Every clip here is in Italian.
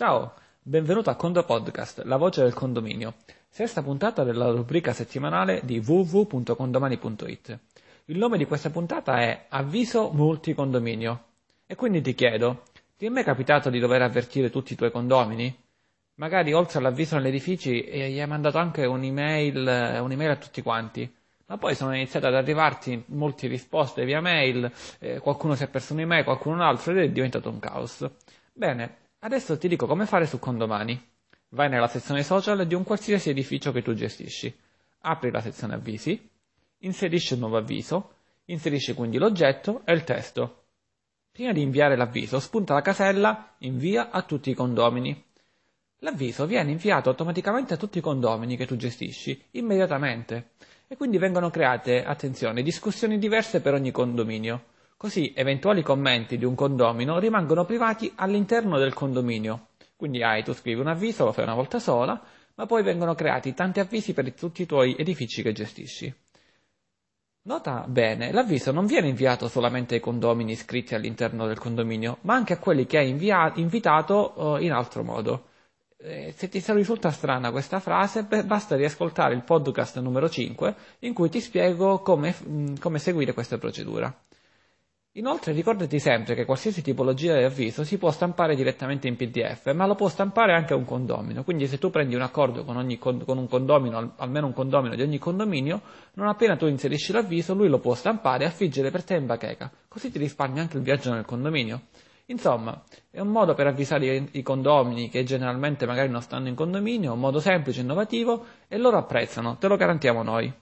Ciao, benvenuto a Condo Podcast, la voce del condominio, sesta puntata della rubrica settimanale di www.condomani.it. Il nome di questa puntata è Avviso Multicondominio. E quindi ti chiedo, ti è mai capitato di dover avvertire tutti i tuoi condomini? Magari oltre all'avviso negli edifici eh, gli hai mandato anche un'email, eh, un'email a tutti quanti, ma poi sono iniziate ad arrivarti molte risposte via mail, eh, qualcuno si è perso un'email, qualcuno un altro ed è diventato un caos. Bene, Adesso ti dico come fare su Condomani. Vai nella sezione social di un qualsiasi edificio che tu gestisci. Apri la sezione avvisi, inserisci un nuovo avviso, inserisci quindi l'oggetto e il testo. Prima di inviare l'avviso, spunta la casella Invia a tutti i condomini. L'avviso viene inviato automaticamente a tutti i condomini che tu gestisci, immediatamente, e quindi vengono create, attenzione, discussioni diverse per ogni condominio. Così eventuali commenti di un condomino rimangono privati all'interno del condominio. Quindi hai, tu scrivi un avviso, lo fai una volta sola, ma poi vengono creati tanti avvisi per tutti i tuoi edifici che gestisci. Nota bene, l'avviso non viene inviato solamente ai condomini iscritti all'interno del condominio, ma anche a quelli che hai invia- invitato uh, in altro modo. Eh, se ti risulta strana questa frase, beh, basta riascoltare il podcast numero 5 in cui ti spiego come, mh, come seguire questa procedura. Inoltre ricordati sempre che qualsiasi tipologia di avviso si può stampare direttamente in PDF, ma lo può stampare anche un condomino. Quindi se tu prendi un accordo con, ogni, con un condomino, almeno un condomino di ogni condominio, non appena tu inserisci l'avviso, lui lo può stampare e affiggere per te in bacheca. Così ti risparmi anche il viaggio nel condominio. Insomma, è un modo per avvisare i, condomini che generalmente magari non stanno in condominio, un modo semplice, innovativo, e loro apprezzano, te lo garantiamo noi.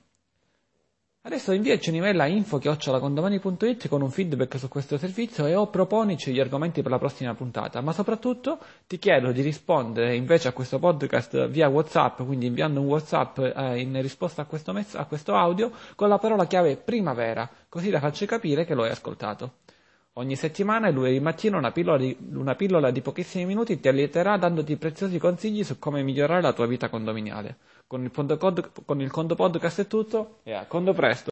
Adesso inviaci un'email a info-condomani.it con un feedback su questo servizio e o proponici gli argomenti per la prossima puntata, ma soprattutto ti chiedo di rispondere invece a questo podcast via WhatsApp, quindi inviando un WhatsApp eh, in risposta a questo, mezzo, a questo audio con la parola chiave primavera, così la faccio capire che lo hai ascoltato. Ogni settimana, il lunedì mattina, una pillola, di, una pillola di pochissimi minuti ti allieterà dandoti preziosi consigli su come migliorare la tua vita condominiale. Con il, con il Condo Podcast è tutto e a Condo presto!